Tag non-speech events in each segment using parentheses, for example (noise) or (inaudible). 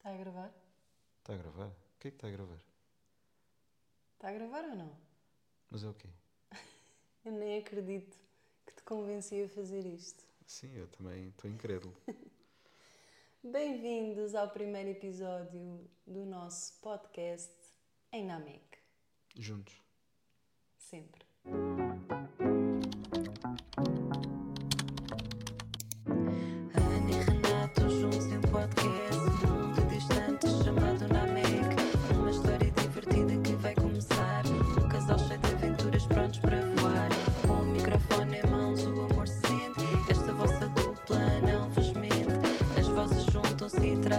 Está a gravar? Está a gravar? O que é que está a gravar? Está a gravar ou não? Mas é o quê? (laughs) Eu nem acredito que te convenci a fazer isto. Sim, eu também estou incrédulo. (laughs) (laughs) Bem-vindos ao primeiro episódio do nosso podcast em Namek. Juntos. Sempre.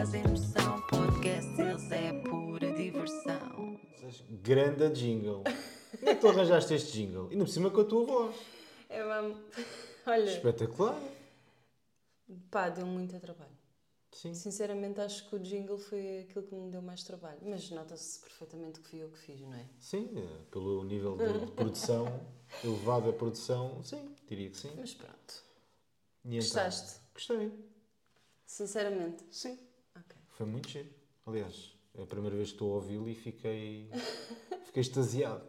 Trazem emoção Podcast eles é pura diversão Grande jingle. Como é que tu arranjaste este jingle? E no por cima com a tua voz. É mesmo. (laughs) Olha, Espetacular. pá, deu muito trabalho. Sim. Sinceramente, acho que o jingle foi aquilo que me deu mais trabalho. Mas nota-se perfeitamente que fui eu que fiz, não é? Sim, eh, pelo nível de, de (laughs) produção, elevado a produção, sim, diria que sim. Mas pronto. E então? Gostaste? Gostei. Sinceramente. Sim. Foi muito giro. Aliás, é a primeira vez que estou a ouvi-lo e fiquei, (laughs) fiquei extasiado.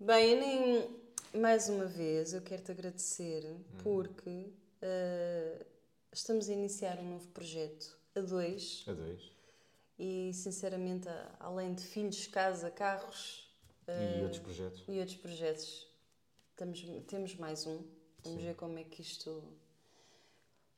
Bem, eu nem. Mais uma vez, eu quero-te agradecer porque eh, estamos a iniciar um novo projeto a dois A dois. e, sinceramente, além de filhos, casa, carros E outros projetos. e outros projetos, estamos, temos mais um. Vamos ver como é que isto.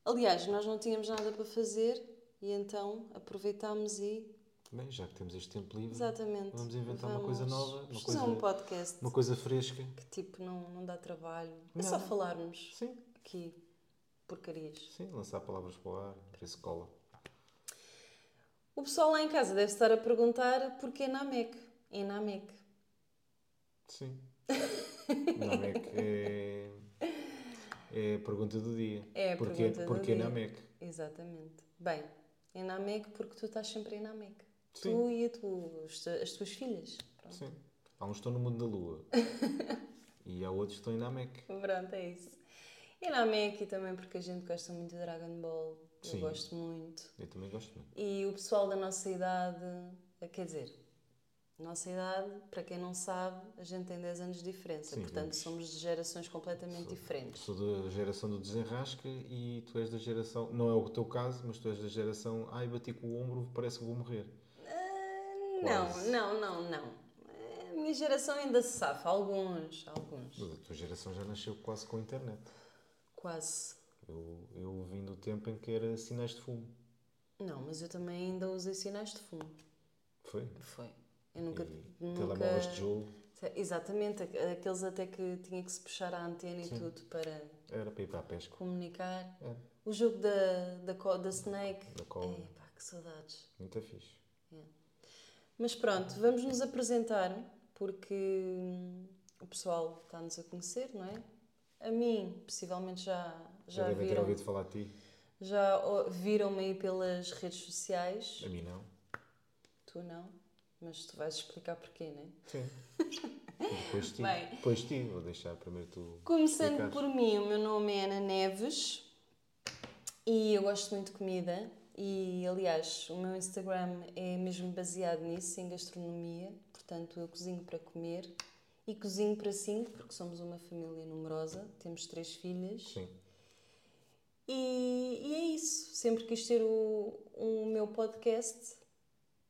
Aliás, nós não tínhamos nada para fazer e então aproveitámos e. Bem, já que temos este tempo livre, Exatamente. vamos inventar uma vamos coisa nova, uma coisa, um podcast uma coisa fresca. que tipo não, não dá trabalho. É Não. só falarmos Sim, aqui porcarias. sim, lançar palavras para o ar, ver se cola. O pessoal lá em casa deve estar a perguntar porquê Namek. Em Namek. Sim. (laughs) Namek é, é a pergunta do dia. É a porquê, pergunta do porquê dia. Namek? Exatamente. Bem, em Namek porque tu estás sempre em Namek. Sim. Tu e a tu, as tu- as tuas filhas. Pronto. Sim. Há uns que estão no mundo da lua (laughs) e há outros que estão em Namek. Pronto, é isso. E Namek e também porque a gente gosta muito de Dragon Ball. Sim. Eu gosto muito. Eu também gosto muito. E o pessoal da nossa idade, quer dizer, nossa idade, para quem não sabe, a gente tem 10 anos de diferença. Sim, portanto, somos de gerações completamente diferentes. Sou da geração do desenrasca e tu és da geração. Não é o teu caso, mas tu és da geração. Ai, bati com o ombro, parece que vou morrer. Ah, Não, não, não, não. A minha geração ainda se safa, alguns, alguns. Mas a tua geração já nasceu quase com a internet. Quase. Eu, eu vim do tempo em que era sinais de fumo. Não, mas eu também ainda usei sinais de fumo. Foi? Foi. Eu nunca. E nunca... telemóveis de jogo. Exatamente, aqueles até que tinha que se puxar a antena e tudo para Era para ir para a pesca. comunicar. Era. O jogo da, da, da Snake. Da cobra. Epá, que saudades. Muito fixe. Mas pronto, vamos nos apresentar porque hum, o pessoal está-nos a conhecer, não é? A mim, possivelmente já, Já, já, devem ter ouvido falar de ti. já viram-me aí pelas redes sociais. A mim não. Tu não, mas tu vais explicar porquê, não é? Sim. Depois ti. Bem. Depois ti. Vou deixar primeiro tu. Começando explicares. por mim, o meu nome é Ana Neves e eu gosto muito de comida e, aliás, o meu Instagram é mesmo baseado nisso, em gastronomia. Portanto, eu cozinho para comer e cozinho para cinco, porque somos uma família numerosa, temos três filhas. Sim. E, e é isso. Sempre quis ter o, o meu podcast,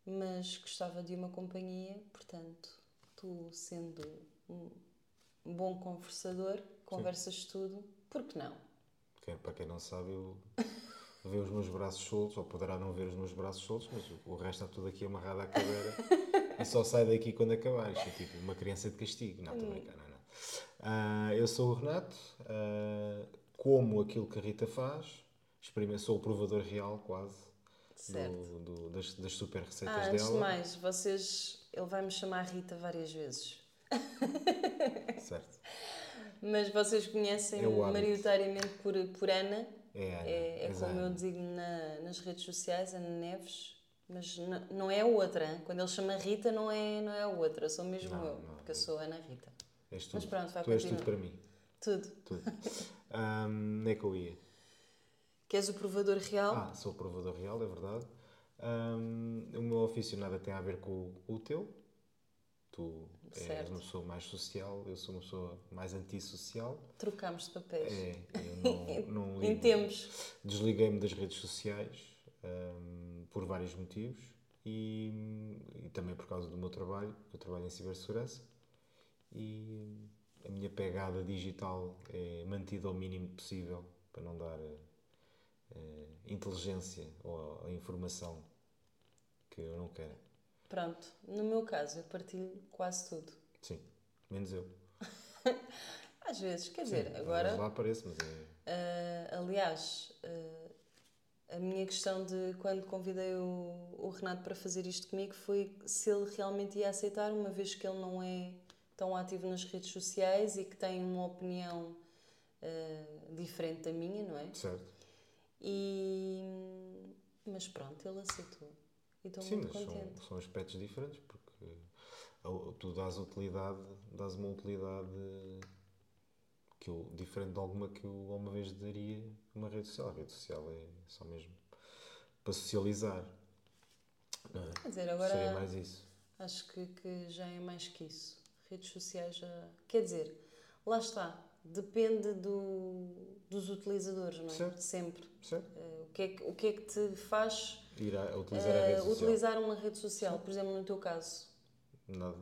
mas gostava de uma companhia, portanto, tu sendo um bom conversador, conversas tudo, por que não? Quem- para quem não sabe, eu vê os meus braços soltos, ou poderá não ver os meus braços soltos, mas o- resto está tudo aqui amarrado à cadeira (laughs) e só sai daqui quando acabar. Isto é tipo uma criança de castigo. Não, estou a brincar, não, não. Ah, eu sou o Renato, ah, como aquilo que a Rita faz, sou o provador real, quase. Do, do- das, das super receitas Ah, antes dela. de mais, vocês. Ele vai me chamar Rita várias vezes. Certo. (laughs) Mas vocês conhecem É maioritariamente por, por Ana. É Ana, É, é és como eu designo na- nas redes sociais, Ana Neves. Mas não é a outra. hein? Quando ele chama Rita, não é, não é a outra. Sou mesmo Não, eu. não, porque eu sou Ana Rita. És Mas tudo. pronto, vai tu és continuar. tudo para mim. Tudo. Tudo. (laughs) Onde é que eu ia? Que és o provador real. Ah, sou o provador real, é verdade. Hum, o meu ofício nada tem a ver com, o- teu. Tu és Certo. uma pessoa mais social, eu sou uma pessoa mais antissocial. Trocámos de papéis. É, eu não, (laughs) não ligo. Desliguei-me das redes sociais hum, por vários motivos e, e também por causa do meu trabalho, eu trabalho em cibersegurança e a minha pegada digital é mantida ao mínimo possível para não dar eh, inteligência ou a informação que eu não quero. Pronto, no meu caso, eu partilho quase tudo. Sim, menos eu. (laughs) Às vezes, quer dizer, agora, lá aparece, mas é. ah, aliás, ah, a minha questão de quando convidei o, o Renato para fazer isto comigo foi se ele realmente ia aceitar, uma vez que ele não é tão ativo nas redes sociais e que tem uma opinião ah, diferente da minha, não é? Certo. E, mas pronto, ele aceitou. E estou Sim, muito mas contente. são, são aspectos diferentes, porque tu dás utilidade, dás uma utilidade que eu, diferente de alguma que eu alguma vez daria uma rede social. A rede social é só mesmo para socializar. Não é? Quer dizer, agora Seria mais isso. acho que, que já é mais que isso. Redes sociais já. Quer dizer, lá está. Depende do, dos utilizadores, não é? Certo. Sempre. Certo? Eh, o, que é que, o que é que te faz Ir a, a utilizar a eh, rede social. utilizar uma rede social? Por exemplo, no teu caso. Nada.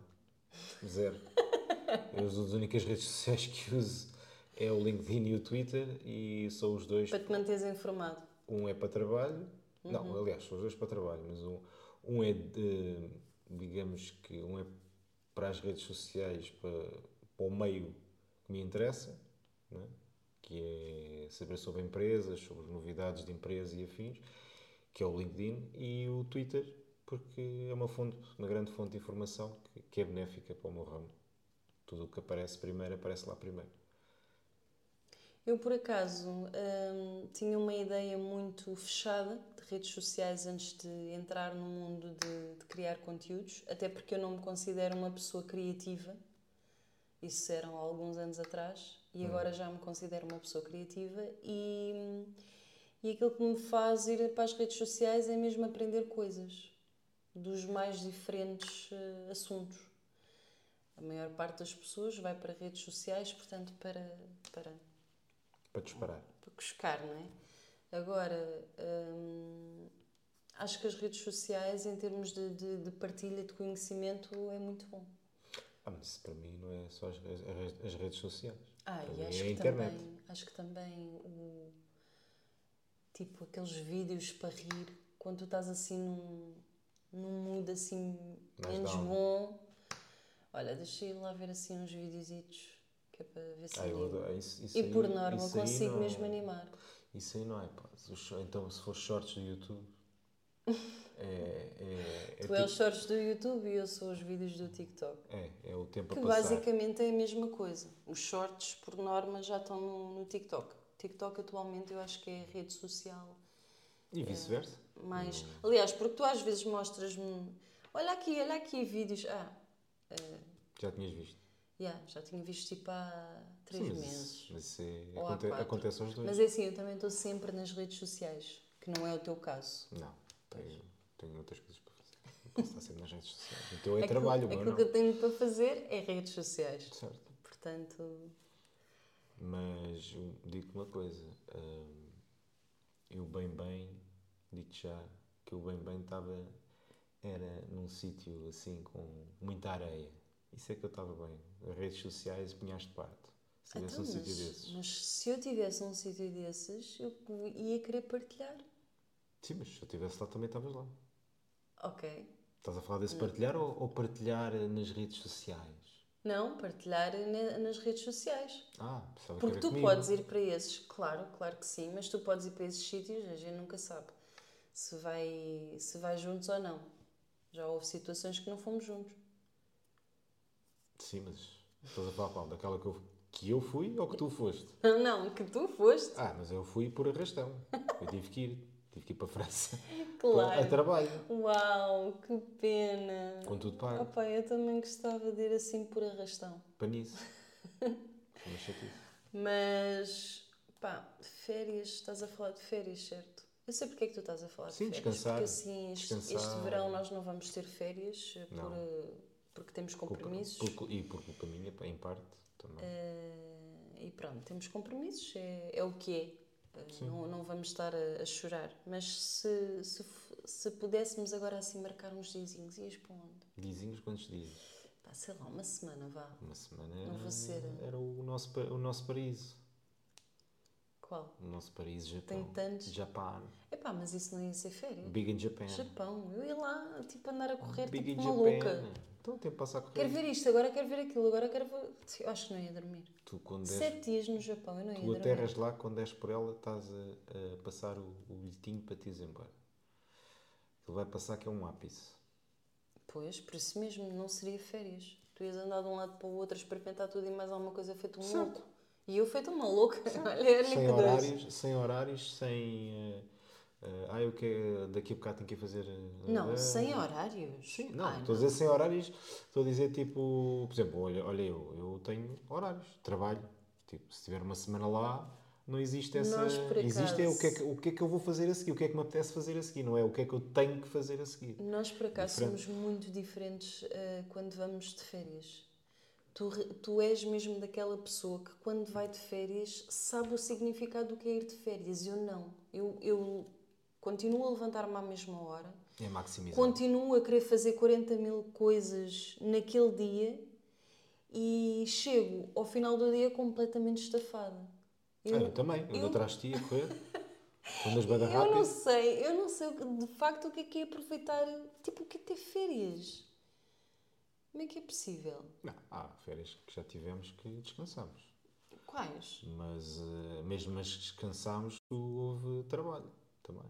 Zero. (laughs) eu, as únicas redes sociais que uso é o LinkedIn e o Twitter e são os dois Para te manteres informado. Um é para trabalho, Uhum. não, aliás, são os dois para trabalho, mas um, um é de, digamos que um é para as redes sociais, para, para o meio que me interessa, é? que é saber sobre empresas, sobre novidades de empresas e afins, que é o LinkedIn, e o Twitter, porque é uma fonte, uma grande fonte de informação que, que é benéfica para o meu ramo. Tudo o que aparece primeiro, aparece lá primeiro. Eu, por acaso, hum, tinha uma ideia muito fechada de redes sociais antes de entrar no mundo de, de criar conteúdos, até porque eu não me considero uma pessoa criativa. Isso eram alguns anos atrás e agora já me considero uma pessoa criativa e, e aquilo que me faz ir para as redes sociais é mesmo aprender coisas dos mais diferentes eh, assuntos. A maior parte das pessoas vai para redes sociais, portanto, para, para Para disparar. para buscar, não é? Agora, hum, acho que as redes sociais, em termos de, de, de partilha de conhecimento, é muito bom. Ah, mas isso para mim não é só as, as- as redes sociais. Ah, Para e mim acho é que, internet. também, acho que também o. Tipo, aqueles vídeos para rir, quando tu estás assim num, num mood assim Mais menos down. bom. Olha, ir lá ver assim uns videozitos, que é para ver se Ah, eu isso- isso E aí- por norma consigo não- mesmo animar. Isso aí não é, pá. Então, se for shorts do YouTube, é, é, é, Tu és os tipo- shorts do YouTube e eu sou os vídeos do TikTok. é, é o tempo Que a passar. basicamente é a mesma coisa. Os shorts, por norma, já estão no, no TikTok. TikTok atualmente eu acho que é a rede social E vice-versa. mais. Hum. Aliás, porque tu às vezes mostras-me. Olha aqui, olha aqui vídeos. Ah, Já tinhas visto. yeah, já tinha visto tipo há três Sim, mas, meses. mas isso é- aconte- acontece aos dois. Mas é assim, eu também estou sempre nas redes sociais, que não é o teu caso. Não, tenho, tenho outras coisas para fazer. Não posso estar sempre nas redes sociais. O teu é Aquilo- trabalho, o meu Aquilo não. que eu tenho para fazer é redes sociais. Certo. Portanto, Mas eu digo-te uma coisa. hum, eu bem bem, digo já que o bem bem estava era num sítio assim com muita areia. Isso é que eu estava bem. As redes sociais punhaste parte. Se tivesse então, um sítio mas, desses. mas se eu tivesse um sítio desses, eu ia querer partilhar. Sim, mas se eu estivesse lá também estavas lá. Ok. Estás a falar desse partilhar ou, ou partilhar nas redes sociais? Não, partilhar na- nas redes sociais. Ah, pensava que Porque tu comigo. podes ir para esses, claro, claro que sim, mas tu podes ir para esses sítios, a gente nunca sabe se vai, se vai juntos ou não. Já houve situações que não fomos juntos. Sim, mas estás a falar qual? Daquela que eu, que eu fui ou que tu foste? (laughs) Não, que tu foste, Ah, mas eu fui por arrastão. Eu tive que ir. Tive que ir para a França. (laughs) A claro. trabalho. Uau, que pena. Com tudo pago. Opa, eu também gostava de ir assim por arrastão. Para nisso. Foi (laughs) uma chatice. Mas, pá, férias, estás a falar de férias, certo? Eu sei porque é que tu estás a falar Sim, de férias. descansar, Porque assim, este, este descansar. verão nós não vamos ter férias eh, por, eh, porque temos compromissos. por- e por culpa minha, em parte, também. Eh, e pronto, temos compromissos, é, é o que é. Não, não vamos estar a, a chorar. Mas se, se, se pudéssemos agora assim marcar uns diazinhos, ias para onde? Dizinhos quantos dias? Pá, sei lá, uma semana, vá. Uma semana Não era, vou ser- era o, nosso, o nosso paraíso. Qual? O nosso paraíso Japão. Tem tantos. Japão. Epá, mas isso não ia ser férias. Big in Japan. Japão, eu ia lá, tipo, andar a correr, Big tipo, uma Japan. Então tem que passar a correr. Quero ver isto, agora quero ver aquilo, agora quero ver. Eu acho que não ia dormir. Tu, quando des, Sete dias no Japão, eu não ia tu dormir. aterras lá, quando és por ela, estás a, a passar o, o bilhetinho para te ir embora. Ele vai passar que é um ápice. Pois, por isso mesmo, não seria férias. Tu ias andar de um lado para o outro, experimentar tudo e mais alguma coisa feito um Certo. louco. E eu feito uma louca. (laughs) Olha, olha sem horários, sem horários, sem. eh, ah, eu que daqui a bocado tenho que ir fazer. eh, Não, eh, sem horários. Sim, não, estou a dizer sem horários, estou a dizer tipo, por exemplo, olha, olha eu, eu tenho horários, trabalho, tipo, se tiver uma semana lá, não existe essa, Nós, existe é o que, é que, o que é que eu vou fazer a seguir, o que é que me apetece fazer a seguir, não é o que é que eu tenho que fazer a seguir. Nós, por acaso, Diferente. somos muito diferentes eh, quando vamos de férias. Tu, tu és mesmo daquela pessoa que, quando vai de férias, sabe o significado do que é ir de férias. Eu não. Eu, eu continuo a levantar-me à mesma hora, É maximizar. continuo a querer fazer 40 mil coisas naquele dia e chego ao final do dia completamente estafada. Ah, eu também, eu, eu- atrás de ti a correr, (laughs) quando as banda Eu não rápido. sei, eu não sei de facto o que é que é aproveitar, tipo, o que é ter férias. Como é que é possível? Não, há férias que já tivemos que descansamos, Quais? mas eh, mesmo as que descansámos, houve trabalho também.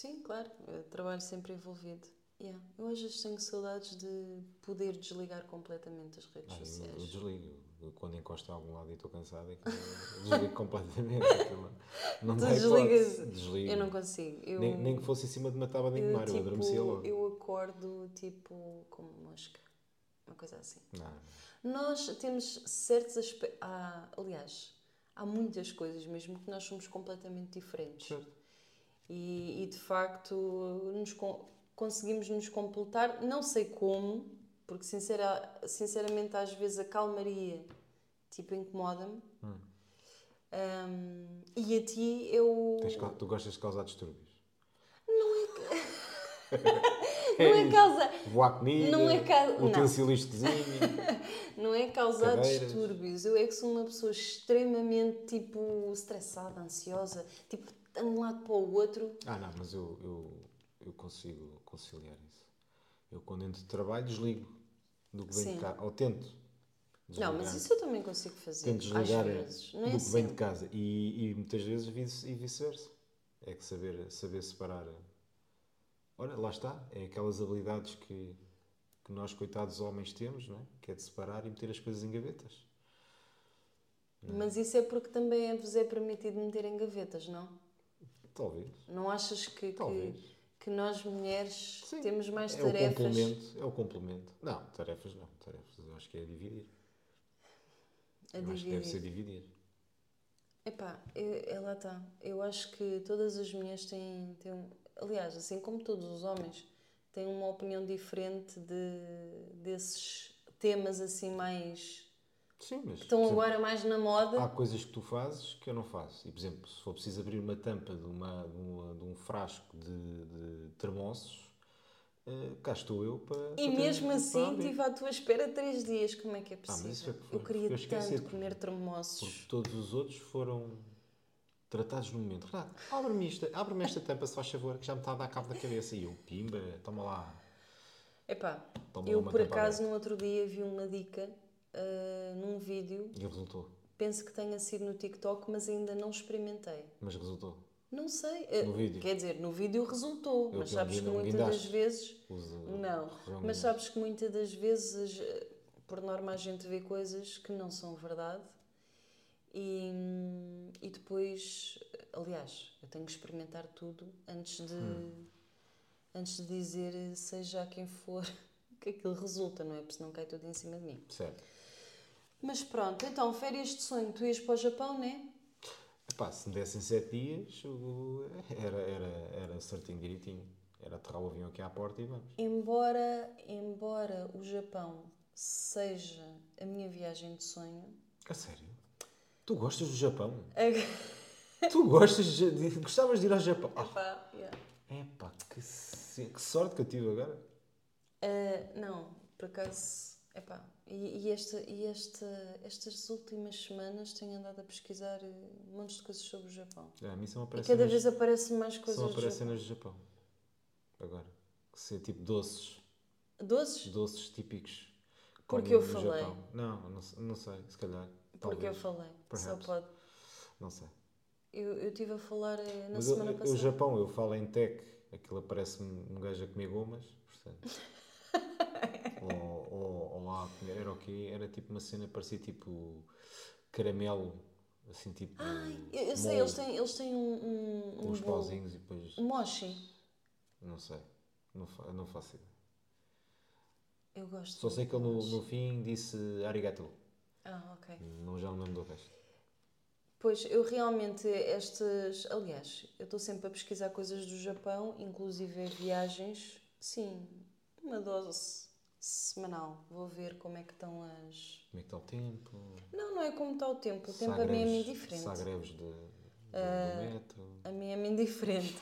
Sim, claro, eu trabalho sempre envolvido. Yeah. Eu às vezes tenho saudades de poder desligar completamente as redes Ah, eu, sociais. eu desligo. Eu, quando encosto a algum lado e estou cansado, é que eu desligo (laughs) completamente. aquilo. Não Tu desligas? Desligo. Eu não consigo. Eu, nem, nem que fosse em cima de uma tábua de eu, engomar, eu, tipo, adormecia logo. eu acordo tipo como mosca. Uma coisa assim. Não, Nós temos certos aspectos. aliás, há muitas coisas mesmo que nós somos completamente diferentes. certo. E, e, de facto nos con- conseguimos nos completar, não sei como, porque sincera, sinceramente às vezes a calmaria tipo incomoda-me. Hum. Um, e a ti eu. Tens tu gostas de causar distúrbios. Não é (laughs) causa. Voar comida, Não é ca- não. utensílios de cozinha. (laughs) Não é causar Cadeiras. distúrbios. Eu é que sou uma pessoa extremamente tipo estressada, ansiosa, tipo de um lado para o outro. ah, não, mas eu, eu, eu consigo conciliar isso. Eu, quando entro de trabalho, desligo do que vem Sim. de casa. Ou tento. Não, desligar. mas isso eu também consigo fazer. Tento desligar às vezes. Não é do que vem de casa e, e muitas vezes vice, e vice-versa. É que saber, saber separar. Olha, lá está. É aquelas habilidades que, que nós, coitados homens, temos, não é? que é de separar e meter as coisas em gavetas. Mas isso é porque também é- vos é permitido meter em gavetas, não? Talvez. Não achas que, que, Talvez. que nós mulheres Sim. temos mais é tarefas? o complemento. É o complemento. Não, tarefas não. Tarefas eu acho que é dividir. A eu acho que deve ser dividir. dividir. Epá, eu, é está. Eu acho que todas as mulheres têm, têm aliás, assim como todos os homens, têm uma opinião diferente de, desses temas assim mais Sim, mas. que estão exemplo, agora mais na moda. Há coisas que tu fazes que eu não faço. E, por exemplo, se for preciso abrir uma tampa de, uma, de, uma- de um frasco de, de termossos, eh, cá estou eu para. E mesmo para assim estive à tua espera três dias. Como é que é Ah, possível? é que foi- eu queria eu tanto comer termossos. Porque todos os outros foram tratados no momento. Renato, abre-me esta, abre esta tampa, se faz favor, que já me está a dar cabo da cabeça. E eu, pimba, toma lá. Epá, Toma eu por acaso aberta. no outro dia vi uma dica ah, num vídeo, E resultou. penso que tenha sido no TikTok, mas ainda não experimentei. Mas resultou. Não sei. ah, No vídeo? Quer dizer, no vídeo resultou, Eu mas sabes que muitas das vezes. Usa- Não, mas sabes que muitas das vezes, eh, por norma, a gente vê coisas que não são verdade e, e depois, aliás, eu tenho que experimentar tudo antes de, Hum. antes de dizer, eh, seja quem for, (laughs) que aquilo resulta, não é? Porque senão cai tudo em cima de mim. Certo. Mas pronto, então, férias de sonho, tu ias para o Japão, não é? Pá, se me dessem 7 dias, era, era, era certinho, direitinho. Era aterrar o avião aqui à porta e vamos. Embora, embora o Japão seja a minha viagem de sonho, A sério? Tu gostas do Japão? Tu gostas de, gostavas de ir ao Japão? Epá, yeah. epá, que, que sorte que eu tive agora. Ah, não, por acaso, epá, e, e, esta, e esta, estas últimas semanas tenho andado a pesquisar eh, montes de coisas sobre o Japão. É, a mim são E cada nas- vez aparecem mais são coisas do aparecem Japão. nas do Japão. Agora. Que ser tipo doces. Doces? Doces típicos. Porque eu falei. Japão. Não, não, sei- não sei, se calhar. Porque eu falei, só Perhaps. pode. Não sei. Eu eu estive a falar eh, na Mas semana eu- passada. o Japão, eu falo em tech, aquilo aparece-me um gajo a comer gomas, portanto. (laughs) lá era o quê? Era tipo uma cena, parecia tipo caramelo, assim tipo. Eu, eu sei, eles têm, eles têm um, um, um uns bolo. pauzinhos e depois. Um mochi. Não sei. Não, não faço ideia. Eu gosto. Só sei que ele no, no fim disse arigato. Ah, ok. Não já não lembro do resto. Pois, eu realmente, estas. Aliás, eu estou sempre a pesquisar coisas do Japão, inclusive viagens. Sim, uma dose semanal. Vou ver como é que estão as. Como é que está o tempo? Não, não é como está o tempo. O tempo há a mim é greves- muito diferente. Se há greves de, de- metro. A mim é muito diferente.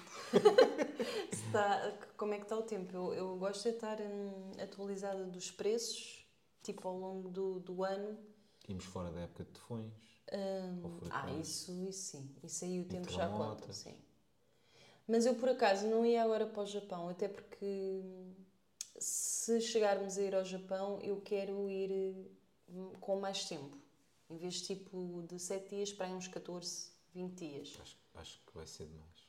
Se (laughs) está- como é que está o tempo? Eu, eu gosto de estar hum, atualizada dos preços, tipo ao longo do, do ano. Íamos fora da época de tufões. Hum, ah, isso, isso sim. Isso aí o tempo já conta, sim. Mas eu por acaso não ia agora para o Japão, até porque hum, se chegarmos a ir ao Japão, eu quero ir hum, com mais tempo. Em vez tipo de 7 dias para uns 14, 20 dias. Acho, acho que vai ser demais.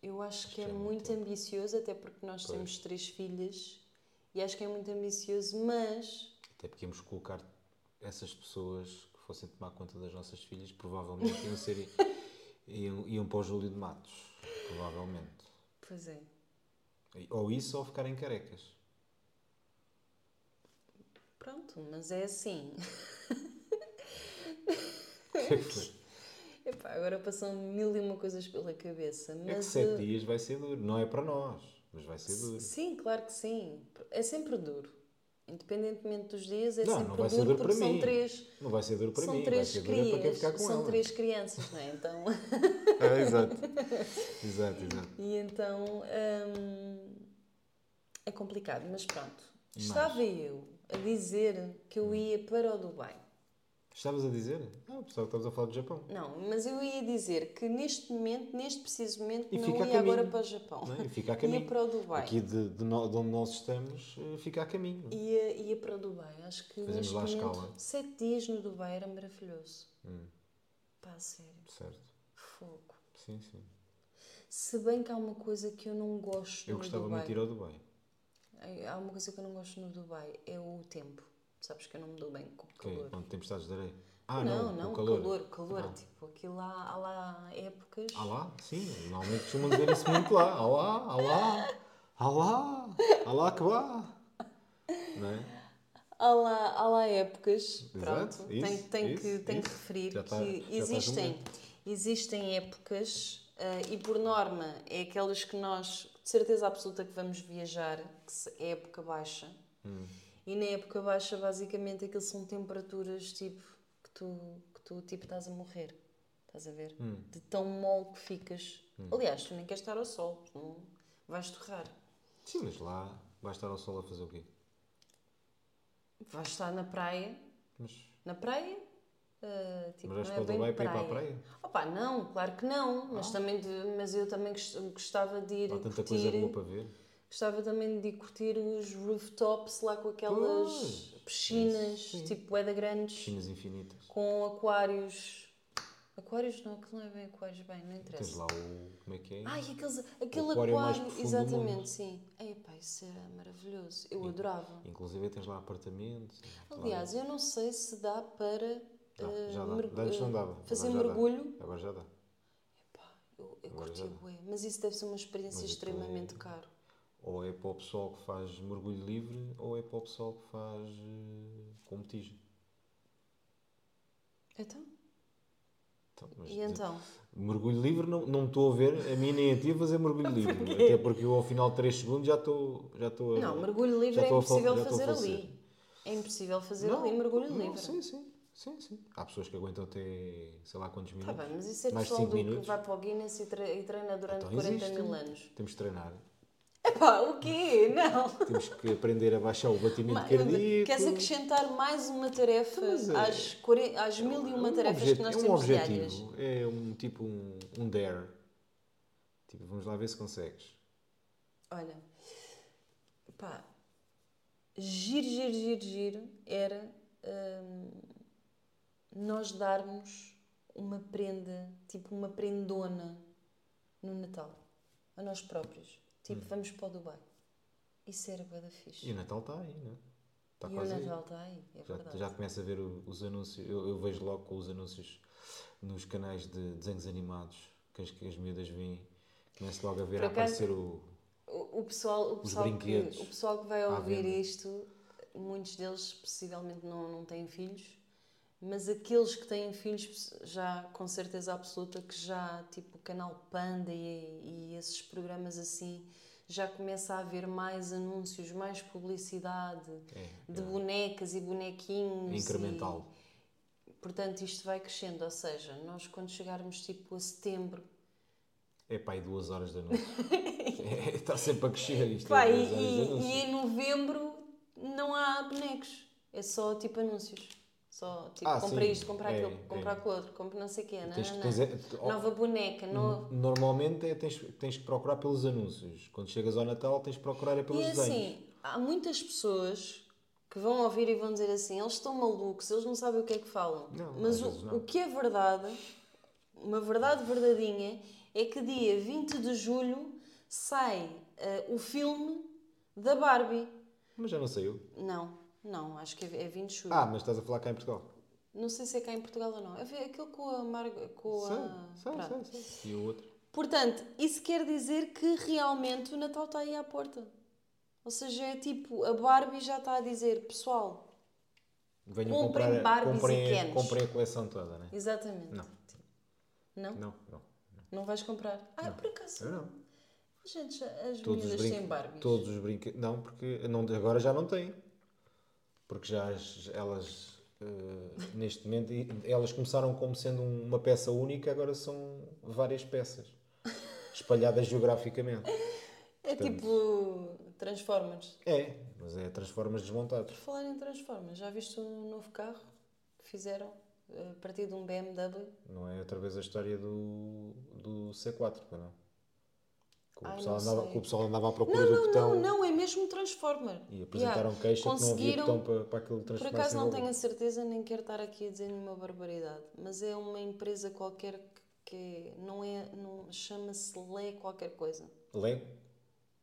Eu acho, Acho que é que é muito ambicioso, até porque nós Pois. temos três filhas e acho que é muito ambicioso, mas Até porque íamos colocar essas pessoas que fossem tomar conta das nossas filhas, provavelmente iam ser. (laughs) iam, iam para o Júlio de Matos. Provavelmente. pois é. Ou isso ou ficarem carecas. Pronto, mas é assim. Que (laughs) foi? Epá, agora passam mil e uma coisas pela cabeça. Mas É que sete uh, dias vai ser duro. Não é para nós, mas vai ser duro. Sim, claro que sim. É sempre duro. Independentemente dos dias, é Não, sempre não vai ser duro duro porque para são mim. três. Não vai ser duro para são mim, vai três ser duro é para quem crias, ficar com são ela. três crianças, não é? Então, (laughs) É, exato. exato, exato. e então hum, é complicado, mas pronto. Mas- Estava eu a dizer que eu ia para o Dubai. Estavas a dizer? Ah, pensava que estavas a falar do Japão. Não, mas eu ia dizer que neste momento, neste preciso momento, E não ia agora caminho, para o Japão. Não é? E fica a (laughs) Ia caminho. para o Dubai. Aqui de, de, no- de onde nós estamos, eh, fica a caminho. não? Ia, ia para o Dubai. Acho que Fazemos neste lá momento, escala. sete dias no Dubai era maravilhoso. Hum, Pá, a sério. certo. Fogo. Sim, sim. Se bem que há uma coisa que eu não gosto Eu gostava Dubai. muito de ir ao Dubai. Há uma coisa que eu não gosto no Dubai, é o tempo. Sabes que eu não me dou bem com o calor. onde tempestades de areia. Ah, não, não, não, o calor. calor, calor. Ah. Tipo, aquilo lá, há lá épocas. Ah lá? Sim, normalmente costumam dizer isso muito lá. Ah lá, ah lá, ah lá, ah lá que vá. Não é? Há lá, há lá épocas, Exato, pronto, isso, tem, tem que, isso, tem que isso. referir Já tá- que estás no existem, existem épocas ah, e por norma é aquelas que nós, de certeza absoluta que vamos viajar, que é época baixa. Hum. E na época baixa basicamente aquilo são temperaturas tipo que tu, que tu tipo estás a morrer. Estás a ver? Hum. De tão mole que ficas. Aliás, tu nem queres estar ao sol, não vais torrar. Sim, mas lá vai estar ao sol a fazer o quê? Vais estar na praia Mas, Na praia? Ah, tipo, mas não para é bem para ir para a praia? Opa, não, claro que não. Mas, também de- mas eu também gost- gostava de ir Há tanta curtir. coisa boa para ver. Gostava também de ir curtir os rooftops lá com aquelas Pois, piscinas, sim. tipo Eda grandes, Piscinas infinitas. com aquários. Aquários não, aquilo não é bem aquários, bem, não Tens interessa. lá o. Como é que é? Ai, aqueles, aquele aquário aquário, do exatamente, sim. Ei, pá, isso era maravilhoso. Eu adorava. Inclusive tens lá apartamentos. lá- Aliás, eu não sei se dá para Eh, já dá. De Antes não eh, dava. fazer agora já dá. mergulho. Agora já dá. Pá, eu, eu Agora curti bué, mas isso deve ser uma experiência Mas extremamente é- caro. Ou é para o pessoal que faz mergulho livre, ou é para o pessoal que faz eh, com botija. Então? Então, E então? Mergulho livre não não estou a ver, a mim nem a ti fazer mergulho (laughs) livre. Até porque eu ao final de 3 segundos já estou já estou a- Não, mergulho livre é impossível fazer falecer. ali. É impossível fazer Não, ali mergulho não, livre. Sim, sim, sim, sim. Há pessoas que aguentam até sei lá quantos Tá minutos. bem, mas isso é Mais pessoal do que minutos. vai para o Guinness e, tre- treina durante Então 40 existe. mil anos. Temos de treinar. Epá, o quê? (laughs) Não. Temos que aprender a baixar o batimento Ma- cardíaco. Queres acrescentar mais uma tarefa mas é- às, 40 às mil e uma É um tarefas obje- que nós é um temos diárias? objetivo. É um tipo um, um dare. Tipo, vamos lá ver se consegues. Olha, pá, giro, giro, giro, giro era hum, nós darmos uma prenda, tipo uma prendona no Natal, a nós próprios. Tipo, vamos para o Dubai. Isso era bué da fixe. Hum. E o Natal está aí, não é? Está E o. Natal está aí, é Já, verdade. já começo a ver os anúncios. Eu, eu vejo logo com os anúncios nos canais de desenhos animados que as, que as miúdas vêm. Começo logo a ver Por a acaso- aparecer o. O, o pessoal, o, pessoal que, brinquedos o pessoal que vai ouvir isto, muitos deles possivelmente não, não têm filhos, mas aqueles que têm filhos já com certeza absoluta que já tipo o canal Panda e, e esses programas assim já começa a haver mais anúncios, mais publicidade É, de é. bonecas e bonequinhos. É incremental. e, portanto, isto vai crescendo, ou seja, nós quando chegarmos tipo a setembro É pá, e duas horas da noite. (laughs) Está sempre a crescer isto. Pá, e, e em novembro não há bonecos. É só tipo anúncios. Só tipo, Ah, compra sim. isto, compra É, aquilo, compra é. aquilo outro, compra não sei o quê. Não, Tens- não, tens- não. é- Nova boneca, no... Normalmente é, tens, tens que procurar pelos anúncios. Quando chegas ao Natal tens que procurar é pelos E desenhos. assim, há muitas pessoas que vão ouvir e vão dizer assim, eles estão malucos, eles não sabem o que é que falam. Não, Mas o, o que é verdade, uma verdade verdadeinha, é que dia 20 de julho sai eh, o filme da Barbie. Mas já não saiu. Não, não, acho que é é 20 de julho. Ah, mas estás a falar cá em Portugal. Não sei se é cá em Portugal ou não. Ver aquilo com a Marga. Com a... sei, Pronto. sei, sei. E o outro? Portanto, isso quer dizer que realmente o Natal está aí à porta. Ou seja, é tipo, a Barbie já está a dizer, pessoal, Venham Comprem comprar, Barbies e comprem, Kens. comprem a coleção toda, né? exatamente. Não. Não? Não, não. Não vais comprar? Ah, por acaso. Eu não. Gente, as Todos brinque... têm Barbies. Todos os brinquedos. Não, porque não, agora já não têm. Porque já as- elas, eh, neste momento, elas começaram como sendo uma peça única, agora são várias peças. Espalhadas geograficamente. É tipo Transformers. É, mas é transformas desmontados. Por falar em Transformers, já viste o novo carro que fizeram eh, a partir de um BMW? Não é outra vez a história do, do C4, pois não? Que o, Ai, pessoal não andava, que o pessoal andava à procura Não, do não, botão não, não, é mesmo Transformer. e apresentaram Yeah. queixa que não havia botão para, para aquilo Por transformar acaso não tenho a certeza, nem quero estar aqui a dizer nenhuma barbaridade, mas é uma empresa qualquer que, não é, não chama-se Lé qualquer coisa. Lego?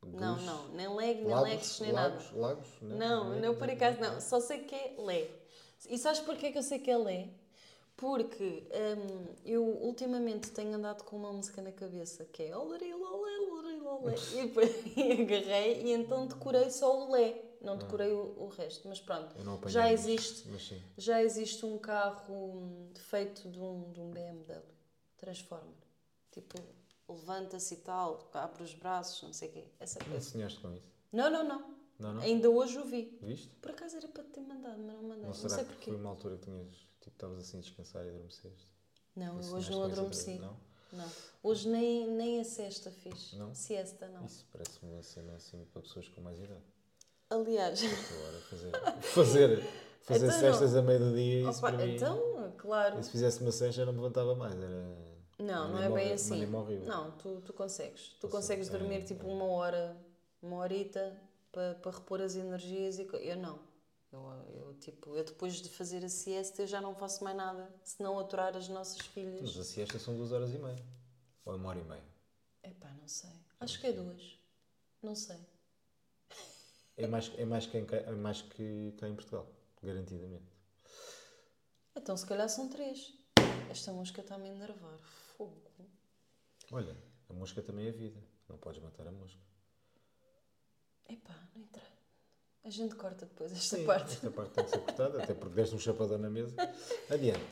Não, Gus? não, nem Leg, nem Lagos? Nem Lagos? nada. Lagos? Não, é? não por acaso não, só sei que é Lé. E sabes porquê que eu sei que é Lé? Porque hum, eu ultimamente tenho andado com uma música na cabeça que é Olari, lolé, E depois (laughs) agarrei e então decorei só o Lé, não decorei o, o resto. Mas pronto, Eu não já existe Mas já existe um carro feito de um, de um BMW, Transformer. Tipo, levanta-se e tal, abre os braços, não sei o quê. Essa Não coisa. sonhaste com isso? Não, não, não. Não, não? Ainda hoje o vi. Viste? Por acaso era para te ter mandado, mas não mandei. Não Não, será sei que porquê. foi uma altura que tinhas, tipo, estavas assim a descansar e adormeceste? Não, eu Sonhaste hoje não adormeci. Não? Não. Hoje nem, nem a cesta fiz. Não? Siesta, não. Isso parece-me uma cena assim para pessoas com mais idade. Aliás, Agora fazer, fazer, fazer Então cestas não. a meio do dia, isso opa, mim... então, claro. E se fizesse uma cesta já não me levantava mais, era... Não, não é bem assim. Não, tu, tu consegues. Tu Consigo. consegues É, dormir tipo é. uma hora, uma horita para para repor as energias e eu não. Eu, eu, tipo, eu depois de fazer a siesta eu já não faço mais nada, se não aturar as nossas Mas filhas. a siesta são duas horas e meia. Ou é uma hora e meia. Epá, não sei. Acho que é duas. Não sei. É mais, é mais, que, em, é mais que cá em Portugal, garantidamente. Então se calhar são três. Esta mosca está-me a enervar. Fogo. Olha, a mosca também é vida. Não podes matar a mosca. Epá, não entra. A gente corta depois esta Sim, parte. Esta parte tem que ser cortada, até porque deste um chapadão na mesa. Adiante.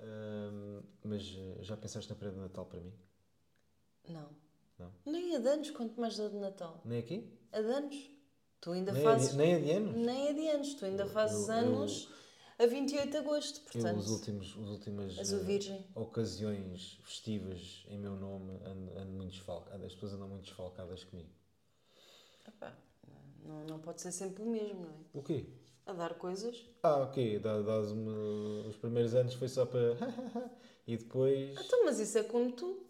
Hum, Mas eh, já pensaste na prenda de Natal para mim? Não. Não? Nem a de anos, quanto mais da de Natal. Nem aqui? A de anos. Tu ainda Nem, fazes. a, de- nem a de anos? Nem a de anos. Tu ainda fazes eu- anos a 28 de agosto. Eu, Portanto, os últimos, os últimas és o eh, ocasiões festivas em meu nome ando, ando muito desfalcado. As pessoas andam muito desfalcadas comigo. Epá, não, não pode ser sempre o mesmo, não é? O quê? A dar coisas. Ah, ok. Dá-. Os primeiros anos foi só para. (laughs) e depois. Então, mas isso é como tu.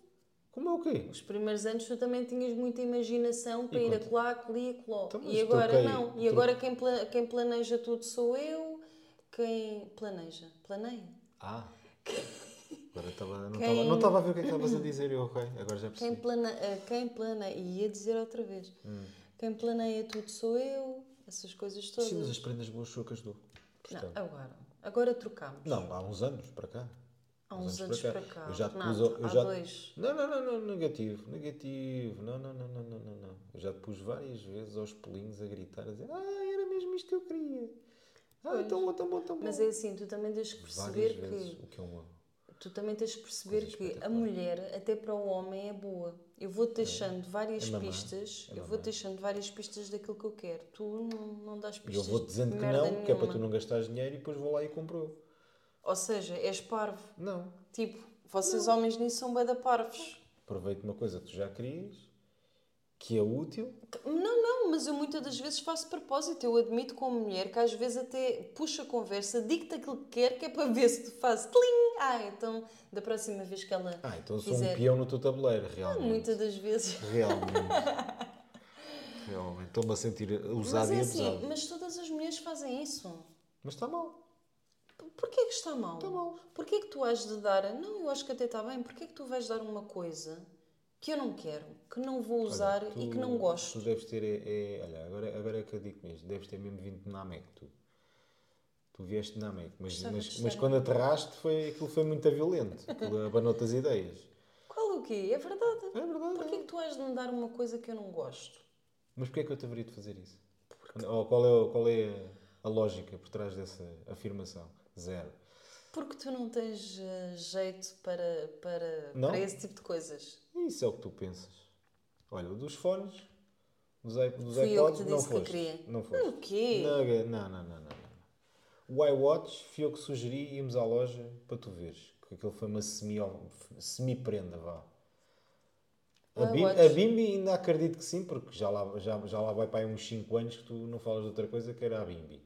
Como é o quê? Os primeiros anos tu também tinhas muita imaginação para E ir a quanto? colar, colir, coló. Então, e agora troquei- não. E agora quem, pla- quem planeja tudo sou eu. Quem planeja? Planeia. Ah! (laughs) Agora estava. Não Quem- estava a ver o que é que estavas a dizer. Eu, ok. Agora já Quem, percebi. eh, quem planeia, e ia dizer outra vez, Hum. Quem planeia tudo sou eu, essas coisas todas. Sim, mas as prendas boas sou eu que as dou. Não, Portanto, agora. Agora trocamos. Não, há uns anos para cá. Há uns anos para cá. Eu já te pus. eu há já... dois. Não, não, não, não, negativo, negativo. Não, não, não, não, não, não. Eu já te pus várias vezes aos pelinhos a gritar, a dizer, ah, era mesmo isto que eu queria. Ah, Pois. tão bom, tão bom, tão bom. Mas é assim, tu também tens que Várias perceber vezes, que o que é uma... tu também tens que perceber Coisa que a mulher, até para o homem, é boa. Eu vou-te deixando várias É pistas, É eu vou-te deixando várias pistas daquilo que eu quero. Tu não, não dás E pistas. eu vou-te dizendo de que não, que é para tu nenhuma. não gastares dinheiro e depois vou lá e compro. Ou seja, és parvo. Não. Tipo, vocês homens nisso são bué da parvos. Aproveito uma coisa que tu já querias, que é útil. Não, não, mas eu muitas das vezes faço propósito. Eu admito como mulher que às vezes até puxo a conversa, digo-te aquilo que quer, que é para ver se tu fazes tling. Ah, então da próxima vez que ela Ah, então sou fizer. um peão no teu tabuleiro, realmente. Muitas das vezes. Realmente. (laughs) Realmente. Estou-me a sentir usado Mas é e assim, abusado. mas todas as mulheres fazem isso. Mas está mal. Porquê que está mal? Está mal. Porquê que tu has de dar. Não, eu acho que até está bem. Porquê que tu vais dar uma coisa que eu não quero, que não vou usar Olha, e tu- que não gosto? Tu deves ter, é, é- olha, agora, agora é que eu digo mesmo, deves ter mesmo vindo de Namek, tu. Tu vieste de Namek, mas, mas, mas quando aterraste, foi, aquilo foi muito violento. Aquilo (laughs) abanou-te as ideias. Qual o quê? É verdade. É verdade. Porquê é. que tu has de me dar uma coisa que eu não gosto? Mas porquê é que eu te haveria de fazer isso? Ou qual é, qual é a lógica por trás dessa afirmação? Zero. Porque tu não tens eh, jeito para, para, Não? para esse tipo de coisas. Isso é o que tu pensas. Olha, o dos fones, dos, Fui eu que iPods, não disse que queria. Não foste. O quê? Não, não, não, não, não. O iWatch fui eu que sugeri íamos à loja para tu veres. Que aquilo foi uma semi- semi-prenda, vá. A, Bim, a Bimbi ainda acredito que sim, porque já lá, já, já lá vai para aí uns 5 anos que tu não falas de outra coisa que era a Bimbi.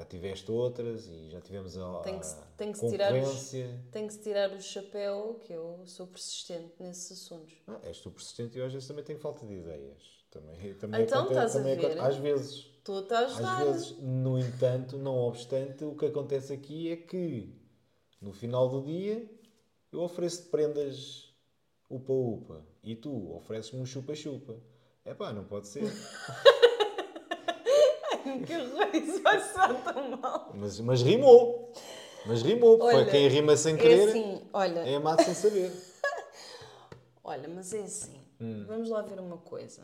Já tiveste outras e já tivemos a, Tem que a tem que se tirar os- concorrência. Tem que se tirar o chapéu, que eu sou persistente nesses assuntos. Ah, és tu persistente e às vezes também tenho falta de ideias. Também, também Então, acontece- estás a também ver? acontece- Às vezes. Tu a ajudar. Às vezes, no entanto, não obstante, o que acontece aqui é que no final do dia eu ofereço-te prendas upa-upa e tu ofereces-me um chupa-chupa. É pá, não pode ser. (laughs) (laughs) que isso vai soar tão mal. Mas, mas rimou. Mas rimou. Foi Olha, quem rima sem É querer assim, olha, é amado sem saber. (laughs) olha, mas é assim. Hum. Vamos lá ver uma coisa.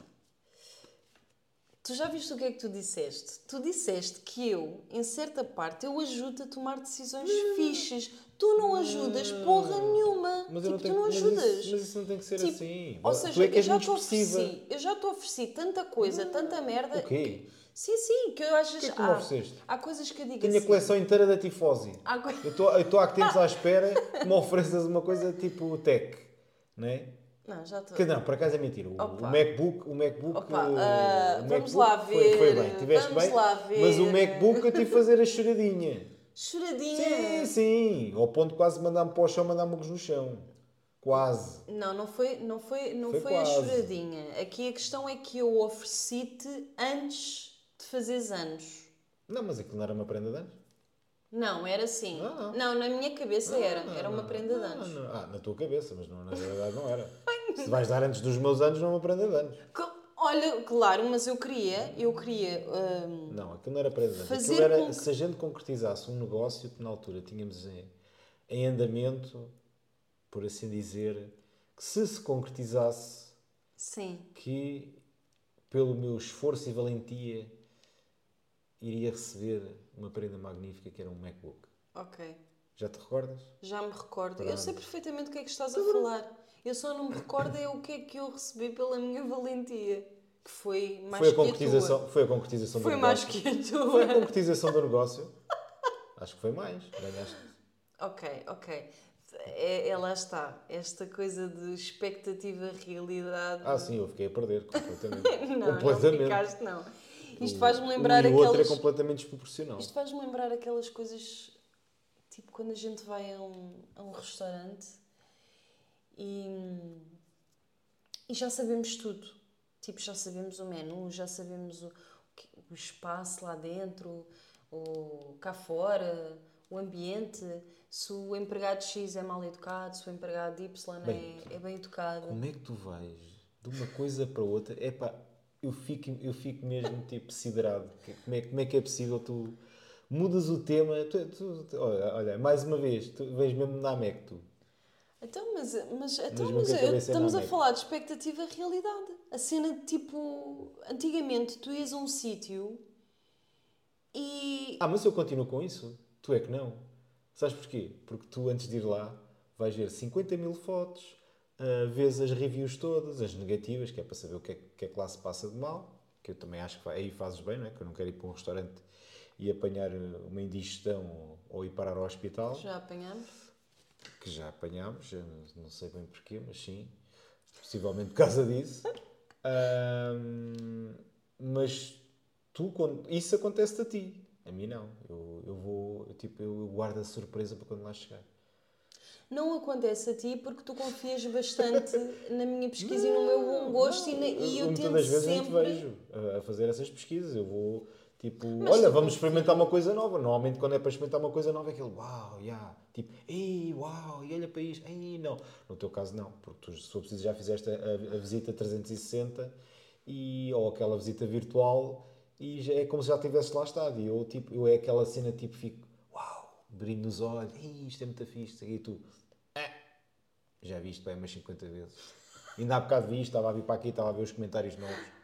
Tu já viste o que é que tu disseste? Tu disseste que eu, em certa parte, eu ajudo a tomar decisões fixes. Tu não ajudas porra nenhuma. Mas tipo, não tu não mas ajudas. Isso, mas isso não tem que ser Tipo, assim. Ou seja, é eu já te ofereci, eu já te ofereci tanta coisa, tanta merda. O quê? Sim, sim, que eu vezes. que é que há, há coisas que eu digo Tenho a assim. coleção inteira da Tifose. Há co- Eu estou há que (laughs) tempos à espera que me ofereças uma coisa tipo tech, não é? Não, já estou. Que não, por acaso é mentira. O, o MacBook, o MacBook, Opa, ah, o vamos MacBook lá foi, ver, foi bem, tiveste vamos bem. lá ver. Mas o MacBook eu tive de fazer a choradinha. (laughs) Choradinha. Sim, sim. Ao ponto de quase mandar-me para o chão, mandar-me no chão. Quase. Não, não foi, não foi, não Foi foi, a choradinha. Aqui a questão é que eu ofereci-te antes de fazeres anos. Não, mas aquilo não era uma prenda de anos? Não, era assim. Não, Não, não. na minha cabeça era. Não, Era uma não, prenda de não, anos. não. Ah, na tua cabeça, mas não, na verdade não era. (laughs) Se vais dar antes dos meus anos, não é uma prenda de anos. Olha, claro, mas eu queria, eu queria. hum, Não, aquilo não era para anos. Fazer era, com se a gente concretizasse um negócio que na altura tínhamos em, em andamento, por assim dizer, que se se concretizasse, sim. que pelo meu esforço e valentia iria receber uma prenda magnífica que era um MacBook. Ok. Já te recordas? Já me recordo. Eu sei perfeitamente o que é que estás a falar. Eu só não me recordo é o que é que eu recebi pela minha valentia. Que foi mais Foi a que a tua. foi a concretização Foi do mais negócio. que a tua. Foi a concretização do negócio. Acho que foi mais. Ganhaste. Ok, ok. É, é lá está. Esta coisa de expectativa, realidade. Ah, sim, eu fiquei a perder completamente. (laughs) não, completamente. não ficaste, não. Isto O- faz-me lembrar o, e o outro é aquelas. completamente desproporcional. Isto faz-me lembrar aquelas coisas, tipo quando a gente vai a um, a um restaurante e, e já sabemos tudo. Tipo, já sabemos o menu, já sabemos o, o espaço lá dentro, o cá fora, o ambiente, se o empregado X é mal educado, se o empregado Y Bem, é, é bem educado. Como é que tu vais de uma coisa para outra? É pá, eu fico, eu fico mesmo tipo siderado. Que- Como é, como é que é possível tu mudas o tema? Tu, tu- tu- olha, olha, mais uma vez, tu vês mesmo na AMEC tu. Então, mas, mas, então, mas eu- estamos a falar de expectativa realidade. A cena de tipo. Antigamente tu ias a um sítio e. Ah, mas eu continuo com isso. Tu é que não. Sabes porquê? Porque tu antes de ir lá vais ver 50 mil fotos, ah, vês as reviews todas, as negativas, que é para saber o que é, que é que lá se passa de mal, que eu também acho que aí fazes bem, não é? Que eu não quero ir para um restaurante e apanhar eh, uma indigestão ou, ou ir parar ao hospital, Já apanhamos? que já apanhámos, não- sei bem porquê, mas sim, possivelmente por causa disso. (laughs) Ahm, mas tu, quando- isso acontece a ti, a mim não. Eu, eu vou, eu, tipo, eu guardo a surpresa para quando lá chegar. Não acontece a ti porque tu confias bastante na minha pesquisa e no meu bom gosto e, na- e eu muitas tento das vezes sempre. não te vejo a, fazer essas pesquisas. Eu vou, tipo, Mas olha, vamos experimentar uma coisa nova. Normalmente, quando é para experimentar uma coisa nova, é aquele uau, yeah. Tipo, ei, uau, e olha para isto, ei, não. No teu caso, não, porque tu, se for preciso, já fizeste a, a visita 360 e, ou aquela visita virtual e já é como se já tivesse lá estado. E eu, tipo, eu é aquela cena, tipo, fico, brilho nos olhos, isto é muito fixe. E tu, "Ah, já viste bem umas 50 vezes. Ainda há bocado vi, estava a vir para aqui, estava a ver os comentários novos.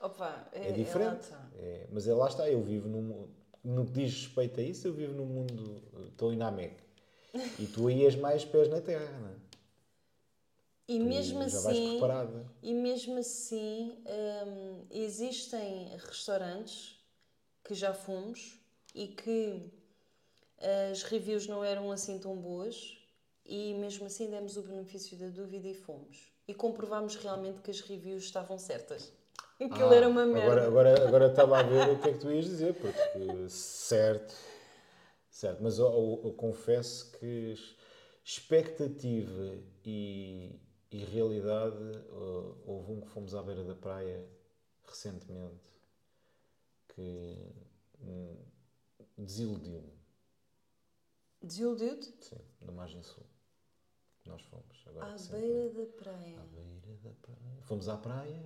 Opa, é, É, é diferente. É, mas é lá está, eu vivo num. No que diz respeito a isso, eu vivo num mundo. Estou na Amec. E tu aí és mais pés na terra, não é? E Tu mesmo assim. E mesmo assim, hum, existem restaurantes que já fomos e que as reviews não eram assim tão boas e mesmo assim demos o benefício da dúvida e fomos. E comprovámos realmente que as reviews estavam certas. (laughs) Aquilo Ah, era uma merda. Agora, agora, agora estava a ver o que é que tu ias dizer, porque certo, certo, mas eu, eu- eu confesso que expectativa e, e realidade, uh, houve um que fomos à beira da praia recentemente que hum, desiludiu-me, Desiludiu-te? sim, na margem sul. Nós fomos agora À beira da praia. À beira da praia. Fomos à praia.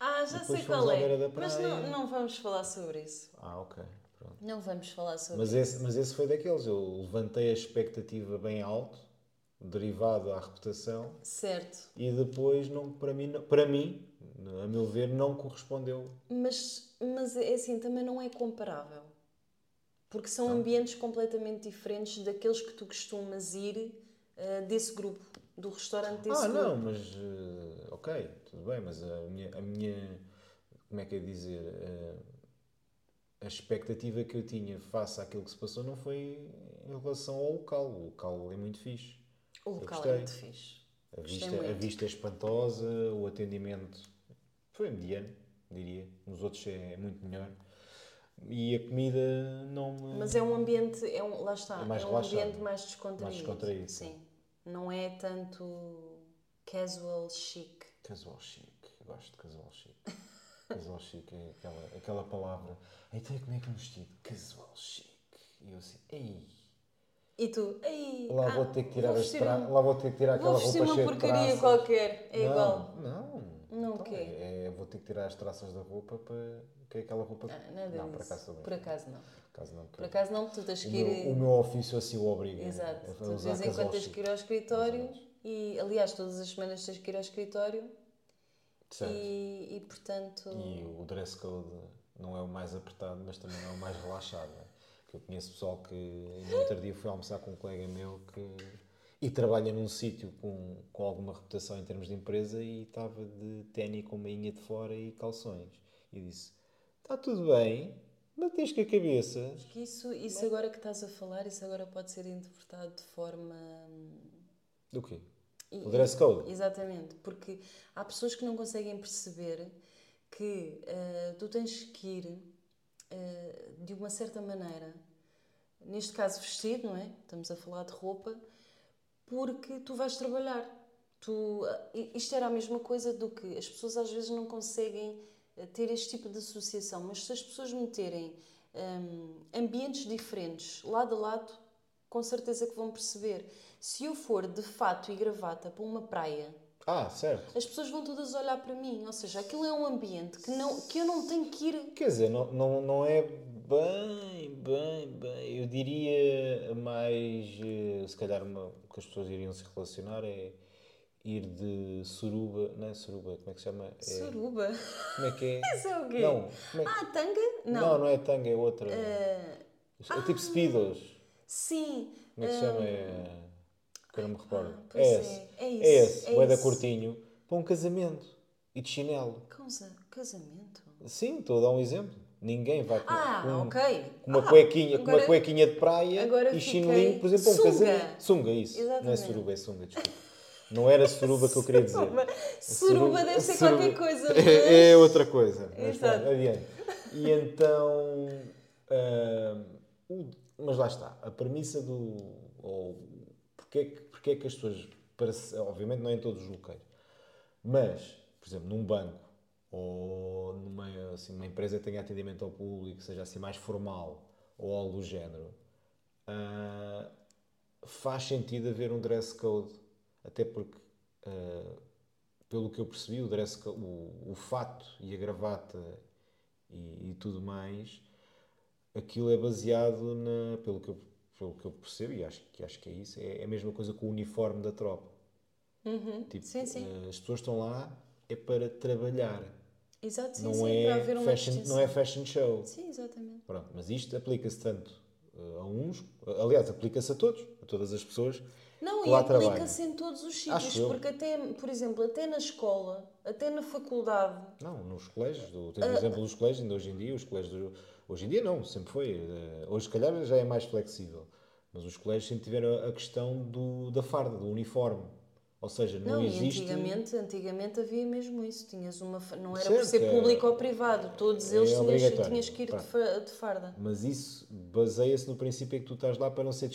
Ah, já sei qual é. Mas não, não vamos falar sobre isso. Ah, ok. Pronto. Não vamos falar sobre Mas isso. esse, mas esse foi daqueles. Eu levantei a expectativa bem alto, derivado à reputação, Certo. e depois, não, para, mim, para mim, a meu ver, não correspondeu. Mas, mas é assim, também não é comparável. Porque são ambientes completamente diferentes daqueles que tu costumas ir eh, desse grupo, do restaurante desse ah, grupo. não, mas. eh, ok, tudo bem, mas a minha. A minha como é que é dizer? eh, a expectativa que eu tinha face àquilo que se passou não foi em relação ao local. O local é muito fixe. O Eu local gostei. é muito fixe. A vista, a vista é espantosa, o atendimento foi mediano, diria. Nos outros é muito melhor. E a comida não me. Mas é um ambiente, é um, lá está, É mais é um relaxado. ambiente mais descontraído. Mais descontraído, Sim. Não é tanto casual chic. Casual chic. Eu gosto de casual chic. (laughs) casual chic é aquela, aquela palavra. Então como é que é um vestido? Casual chic. E eu assim, ei. E tu, ei, Lá ah, vou ter que tirar vou vestir Lá vou ter que tirar aquela Vou vestir roupa uma cheia de porcaria traças. qualquer, é não, igual. Não. Não, o Então, quê? É, vou ter que tirar as traças da roupa para. Que é aquela roupa. Ah, nada não, por disso. acaso também. Por acaso não. Por acaso não. Por acaso não, tu tens O que ir. meu, o meu ofício assim o obriga. Exato. a Tu de vez em quando tens que ir ao escritório e, aliás, todas as semanas tens que ir ao escritório Certo. e, e, portanto. E o dress code não é o mais apertado, mas também não é o mais relaxado. né? Que eu conheço pessoal que no outro dia fui almoçar com um colega meu que e trabalha num sítio com, com alguma reputação em termos de empresa e estava de ténis com meinha de fora e calções. E disse: Está tudo bem, mas tens com a cabeça. Que isso, isso agora que estás a falar, isso agora pode ser interpretado de forma. Do quê? O dress code? Exatamente, porque há pessoas que não conseguem perceber que eh, tu tens que ir eh, de uma certa maneira, neste caso vestido, não é? Estamos a falar de roupa, porque tu vais trabalhar. Tu, eh, isto era a mesma coisa do que as pessoas às vezes não conseguem eh, ter este tipo de associação, mas se as pessoas meterem hum, ambientes diferentes, lado a lado, com certeza que vão perceber. Se eu for de fato e gravata para uma praia, Ah, certo. as pessoas vão todas olhar para mim. Ou seja, aquilo é um ambiente que, não, que eu não tenho que ir. Quer dizer, não, não, não é bem, bem, bem. Eu diria mais. eh, Se calhar uma, o que as pessoas iriam se relacionar é ir de suruba. Não é suruba, como é que se chama? É, Suruba. Como é que é? (laughs) Isso é o quê? Não, é Ah, tanga? não. Não. não, é tanga, é outra. Eh, É tipo speedos. sim. Como é que se chama? É. Que eu não me recordo. Ah, é é, esse. é É esse, é bué da isso. curtinho. Para um casamento. E de chinelo. Causa, casamento? Sim, estou a dar um exemplo. Ninguém vai com, Ah, com- ok. com uma, Ah, cuequinha, com uma agora- cuequinha de praia agora e chinelinho, por exemplo, para um Sunga. casamento. Sunga, isso. Não é Exatamente. suruba, é sunga, desculpa. Não era suruba que eu queria dizer. Suruba deve ser suruba- qualquer coisa. É, é outra coisa. Mas Exato. pronto, adiante. E então. o- mas lá está. A premissa do. Ou, porque, é que, porque é que as pessoas. parece- obviamente não é em todos os locais. Mas, por exemplo, num banco ou numa assim, uma empresa que tenha atendimento ao público, seja assim mais formal ou algo do género, ah, faz sentido haver um dress code. Até porque, ah, pelo que eu percebi, o, dress co- o, o fato e a gravata e, e tudo mais, aquilo é baseado na, pelo que eu, pelo que eu percebo, e acho, que acho que é isso, é, é a mesma coisa com o uniforme da tropa. Tipo, Sim, sim. eh, as pessoas estão lá é para trabalhar, Exato, sim, não, sim. para haver é uma fashion, não é fashion show. Sim, exatamente. Pronto, mas isto aplica-se tanto eh, a uns, aliás, aplica-se a todos, a todas as pessoas Não, e aplica-se em todos os sítios, porque até, por exemplo, até na escola, até na faculdade, Não, nos colégios, do, tens Ah, o exemplo dos colégios, ainda hoje em dia, os colégios, do- hoje em dia não, sempre foi, eh, hoje se calhar já é mais flexível, mas os colégios sempre tiveram a questão do, da farda, do uniforme, ou seja, não, Não, existe... antigamente, antigamente havia mesmo isso. Tinhas uma, não era Certo, por ser é- público ou privado, todos é eles tinhas, obrigatório. tinhas que ir de, de farda. Mas isso baseia-se no princípio que tu estás lá para não ser...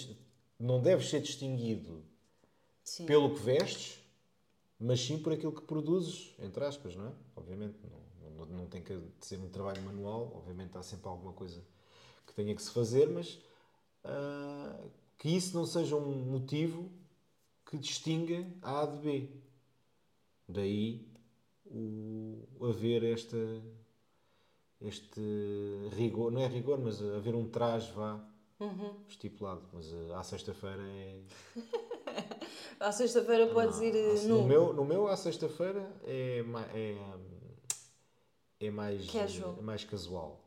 Não deves ser distinguido Sim. pelo que vestes, mas sim por aquilo que produzes, entre aspas, não é? Obviamente, não, não, não tem que ser um trabalho manual, obviamente há sempre alguma coisa que tenha que se fazer, mas ah, que isso não seja um motivo que distinga a A de B. Daí o haver esta este rigor, não é rigor, mas haver um traje vá estipulado. Mas ah, à sexta-feira é, (laughs) À sexta-feira podes ir eh, no nu. meu, no meu, à sexta-feira, é, é, é mais, Casual. é mais casual.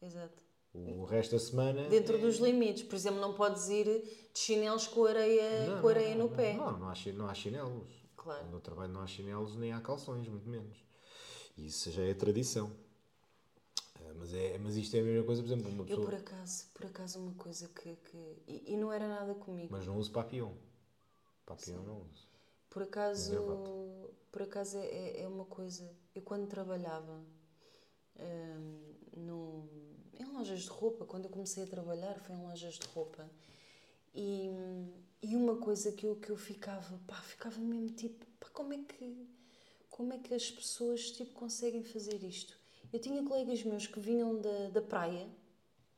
Exato. O resto da semana. Dentro é- dos limites. Por exemplo, não podes ir de chinelos com areia, Não, com areia não, no não, pé. Não, não há, não há chinelos. Claro. No trabalho não há chinelos nem há calções, muito menos. Isso já é tradição. Mas, é, mas isto é a mesma coisa, por exemplo, uma Eu, pessoa. por acaso, por acaso, uma coisa que. que e, e não era nada comigo. Mas não uso papillon. Papillon não uso. Por acaso, Gravata. por acaso é- é, é uma coisa. Eu quando trabalhava hum, no, em lojas de roupa, quando eu comecei a trabalhar foi em lojas de roupa. E, e uma coisa que eu, que eu ficava, pá, ficava mesmo tipo, pá, como é que como é que as pessoas tipo conseguem fazer isto? Eu tinha colegas meus que vinham da, da praia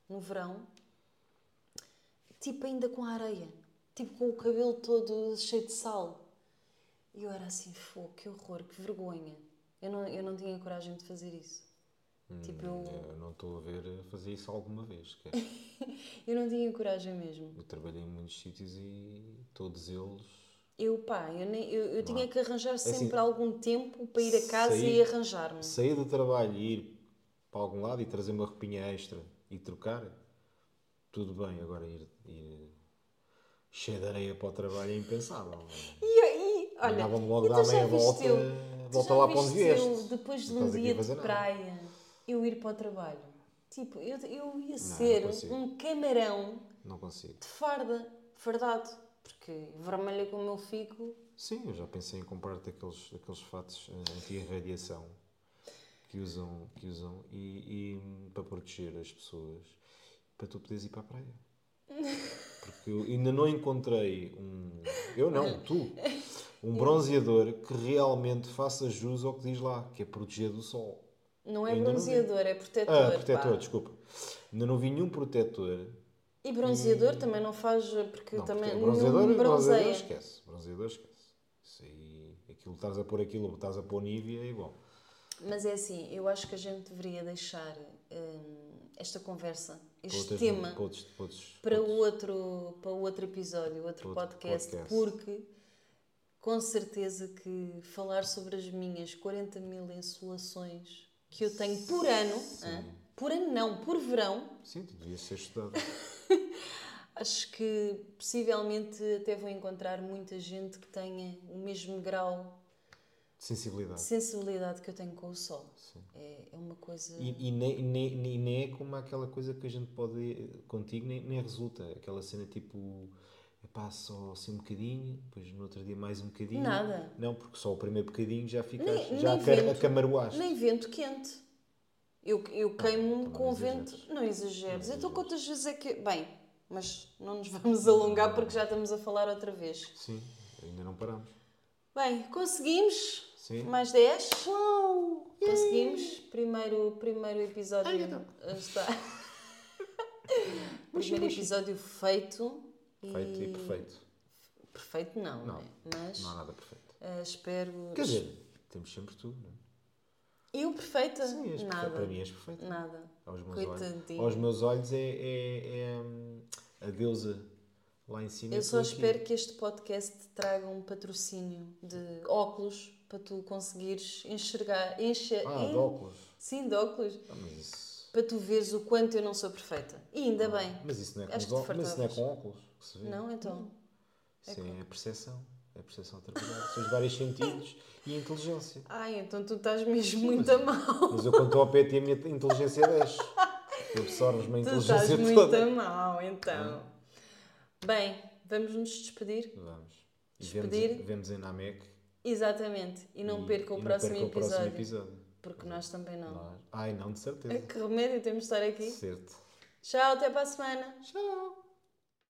no verão, tipo ainda com a areia, tipo com o cabelo todo cheio de sal. E eu era assim, fogo, que horror, que vergonha. Eu não, eu não tinha coragem de fazer isso. Tipo, Hum, eu, eu não estou a ver fazer isso alguma vez. (laughs) eu não tinha coragem mesmo. Eu trabalhei em muitos sítios e todos eles. Eu, pá, eu, nem, eu, eu tinha que arranjar sempre assim, algum tempo para ir a casa sair- e arranjar-me. Sair do trabalho e ir para algum lado e trazer uma roupinha extra e trocar, tudo bem, agora ir, ir cheio de areia para o trabalho é impensável. E, e olha, Mandava-me logo e dar meia volta, volta já lá para onde vieste. depois de Não um dia de nada. praia, eu ir para o trabalho. Tipo, eu, eu ia ser consigo. um camarão Não consigo. de farda, fardado. Porque vermelha como eu fico, Sim, eu já pensei em comprar-te aqueles, aqueles fatos eh, anti-irradiação que usam, que usam e, e, hum, para proteger as pessoas, para tu poderes ir para a praia. (laughs) Porque eu ainda não encontrei um. Eu não, tu. Um bronzeador que realmente faça jus ao que diz lá, que é proteger do sol. não é Ainda não bronzeador, é protetor. Ah, protetor, pá. desculpa. Ainda não vi nenhum protetor. E bronzeador também não faz, porque Não, também porque não bronzeador, bronzeador bronzeia. esquece. Bronzeador esquece. Isso aí, aquilo estás a pôr aquilo, estás a pôr Nivea é igual. Mas é assim, eu acho que a gente deveria deixar hum, esta conversa, este tema, para outro, para outro episódio, outro, Outro podcast, podcast. porque com certeza que falar sobre as minhas 40 mil insolações que eu tenho por ano, hã? Por ano não, por verão, Sim, tu devias ser estudado. (laughs) acho que possivelmente até vou encontrar muita gente que tenha o mesmo grau Sensibilidade. de sensibilidade que eu tenho com o sol. Sim. É, é uma coisa. E, e nem, nem, nem, nem é como aquela coisa que a gente pode contigo, nem, nem resulta. Aquela cena tipo, epá, só assim um bocadinho, depois no outro dia mais um bocadinho. Nada. Não, porque só o primeiro bocadinho já ficas, Nem- já nem aca- vento. acamaroaste. Nem vento quente. Eu, eu queimo-me então com vento. exageres. Não exageres. Não Então quantas vezes é que. Bem, mas não nos (laughs) vamos alongar porque já estamos a falar outra vez. Sim, ainda não paramos. Bem, conseguimos. Sim. Mais 10. Conseguimos. Primeiro, primeiro episódio está. (laughs) primeiro episódio feito. Feito e perfeito. Perfeito não, Não, né? mas Não há nada perfeito. ah, espero. Quer dizer, temos sempre tu, não é? Eu perfeita? Sim, és. Nada. Para mim és perfeito. Nada. Aos meus olhos. Aos meus olhos é, é, é, hum, a deusa lá em cima. Eu só espero que este podcast te traga um patrocínio de óculos para tu conseguires enxergar. Enxer... Ah, en- de óculos. Sim, de óculos. Ah, mas isso. Para tu veres o quanto eu não sou perfeita. E ainda bem. Mas isso não é com, Acho os que te ó- mas isso não é com óculos que se vê. Não, então. Isso é, a percepção. É a percepção a trabalhar. São os vários sentidos e a inteligência. Ai, então tu estás mesmo muito a mal. Mas eu quando estou ao pé de ti, a minha inteligência desce. Tu absorves-me a Tu estás inteligência muito toda. a mal, então. Bem, vamos nos despedir. Vamos. E Despedir. vemos, vemos em Namek. Exatamente. E não e- perca o e não próximo perca o episódio. próximo episódio. Porque nós também não. Nós- Ai, não, de certeza. É que remédio temos de estar aqui. Certo. Tchau, até para a semana. Tchau.